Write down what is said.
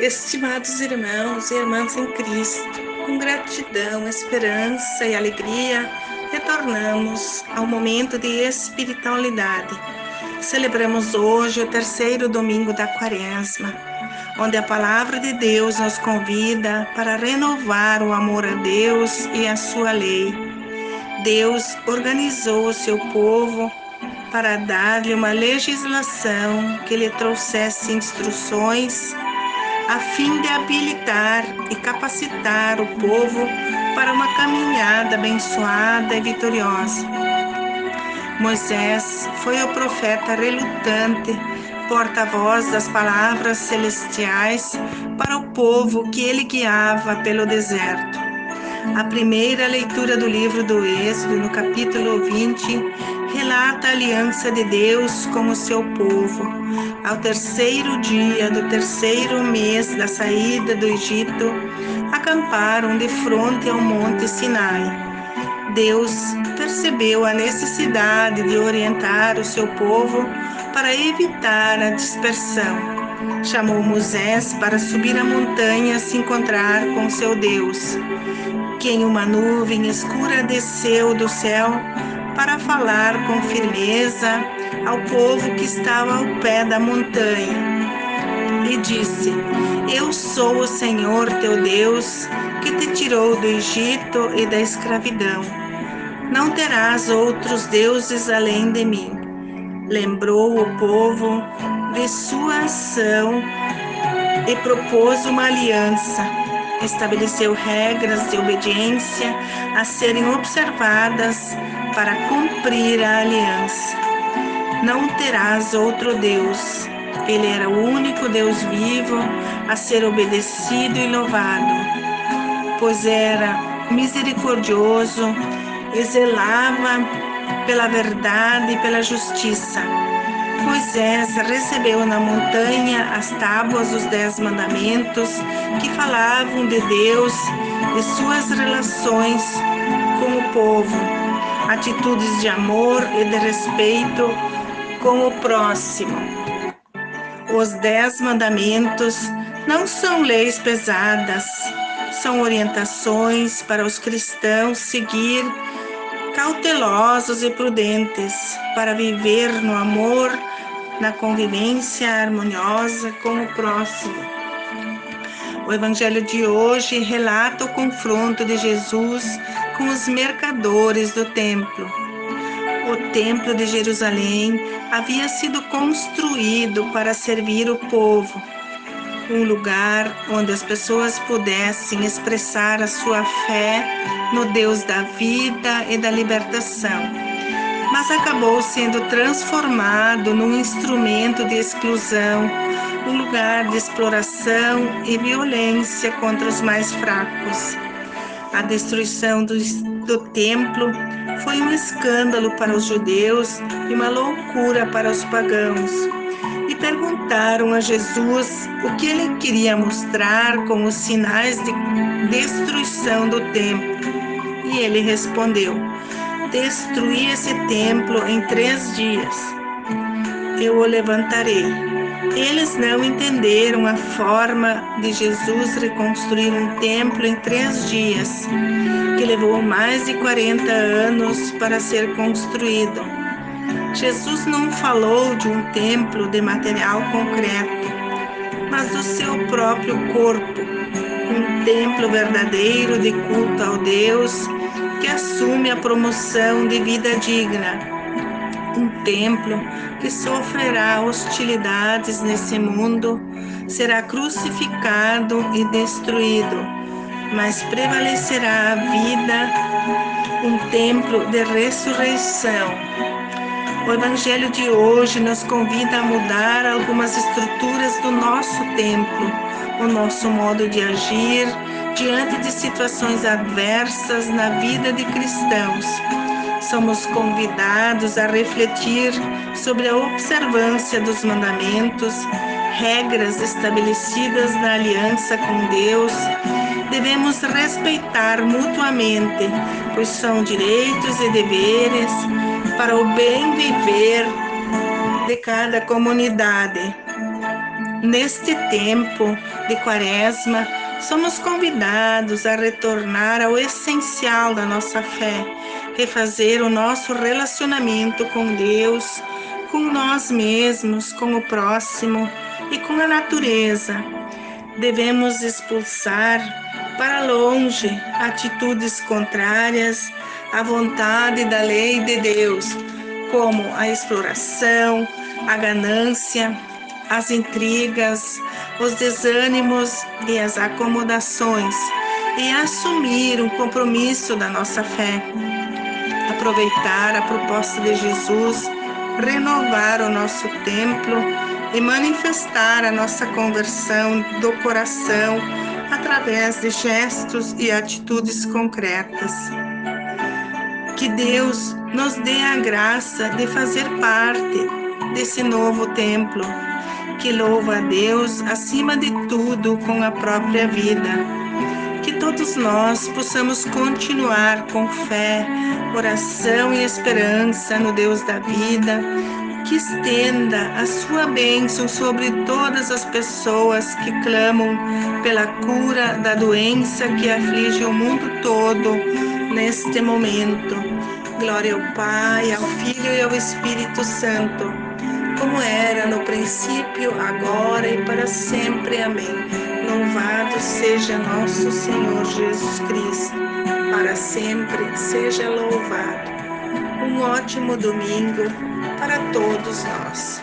Estimados irmãos e irmãs em Cristo, com gratidão, esperança e alegria, retornamos ao momento de espiritualidade. Celebramos hoje o terceiro domingo da Quaresma, onde a palavra de Deus nos convida para renovar o amor a Deus e a sua lei. Deus organizou o seu povo para dar-lhe uma legislação que lhe trouxesse instruções a fim de habilitar e capacitar o povo para uma caminhada abençoada e vitoriosa. Moisés foi o profeta relutante, porta-voz das palavras celestiais para o povo que ele guiava pelo deserto. A primeira leitura do livro do Êxodo, no capítulo 20, relata a aliança de Deus com o seu povo. Ao terceiro dia do terceiro mês da saída do Egito, acamparam de frente ao monte Sinai. Deus percebeu a necessidade de orientar o seu povo para evitar a dispersão. Chamou Moisés para subir a montanha se encontrar com seu Deus. Quem uma nuvem escura desceu do céu para falar com firmeza ao povo que estava ao pé da montanha. E disse: Eu sou o Senhor teu Deus, que te tirou do Egito e da escravidão. Não terás outros deuses além de mim. Lembrou o povo de sua ação e propôs uma aliança. Estabeleceu regras de obediência a serem observadas para cumprir a aliança. Não terás outro Deus. Ele era o único Deus vivo a ser obedecido e louvado, pois era misericordioso e zelava pela verdade e pela justiça. Moisés recebeu na montanha as tábuas dos Dez Mandamentos que falavam de Deus e suas relações com o povo atitudes de amor e de respeito com o próximo. Os Dez Mandamentos não são leis pesadas, são orientações para os cristãos seguir cautelosos e prudentes para viver no amor, na convivência harmoniosa com o próximo. O evangelho de hoje relata o confronto de Jesus com os mercadores do templo. Templo de Jerusalém havia sido construído para servir o povo, um lugar onde as pessoas pudessem expressar a sua fé no Deus da vida e da libertação. Mas acabou sendo transformado num instrumento de exclusão, um lugar de exploração e violência contra os mais fracos. A destruição do, do templo foi um escândalo para os judeus e uma loucura para os pagãos. E perguntaram a Jesus o que ele queria mostrar com os sinais de destruição do templo. E ele respondeu: Destruí esse templo em três dias. Eu o levantarei. Eles não entenderam a forma de Jesus reconstruir um templo em três dias, que levou mais de 40 anos para ser construído. Jesus não falou de um templo de material concreto, mas do seu próprio corpo, um templo verdadeiro de culto ao Deus que assume a promoção de vida digna um templo que sofrerá hostilidades nesse mundo, será crucificado e destruído, mas prevalecerá a vida, um templo de ressurreição. O Evangelho de hoje nos convida a mudar algumas estruturas do nosso templo, o nosso modo de agir diante de situações adversas na vida de cristãos somos convidados a refletir sobre a observância dos mandamentos, regras estabelecidas na aliança com Deus. Devemos respeitar mutuamente, pois são direitos e deveres para o bem viver de cada comunidade. Neste tempo de quaresma, somos convidados a retornar ao essencial da nossa fé, refazer o nosso relacionamento com Deus, com nós mesmos, com o próximo e com a natureza. Devemos expulsar para longe atitudes contrárias à vontade da lei de Deus, como a exploração, a ganância, as intrigas, os desânimos e as acomodações, e assumir um compromisso da nossa fé. Aproveitar a proposta de Jesus, renovar o nosso templo e manifestar a nossa conversão do coração através de gestos e atitudes concretas. Que Deus nos dê a graça de fazer parte desse novo templo, que louva a Deus acima de tudo com a própria vida. Que todos nós possamos continuar com fé, oração e esperança no Deus da vida, que estenda a sua bênção sobre todas as pessoas que clamam pela cura da doença que aflige o mundo todo neste momento. Glória ao Pai, ao Filho e ao Espírito Santo, como era no princípio, agora e para sempre. Amém. Louvado seja nosso Senhor Jesus Cristo, para sempre seja louvado. Um ótimo domingo para todos nós.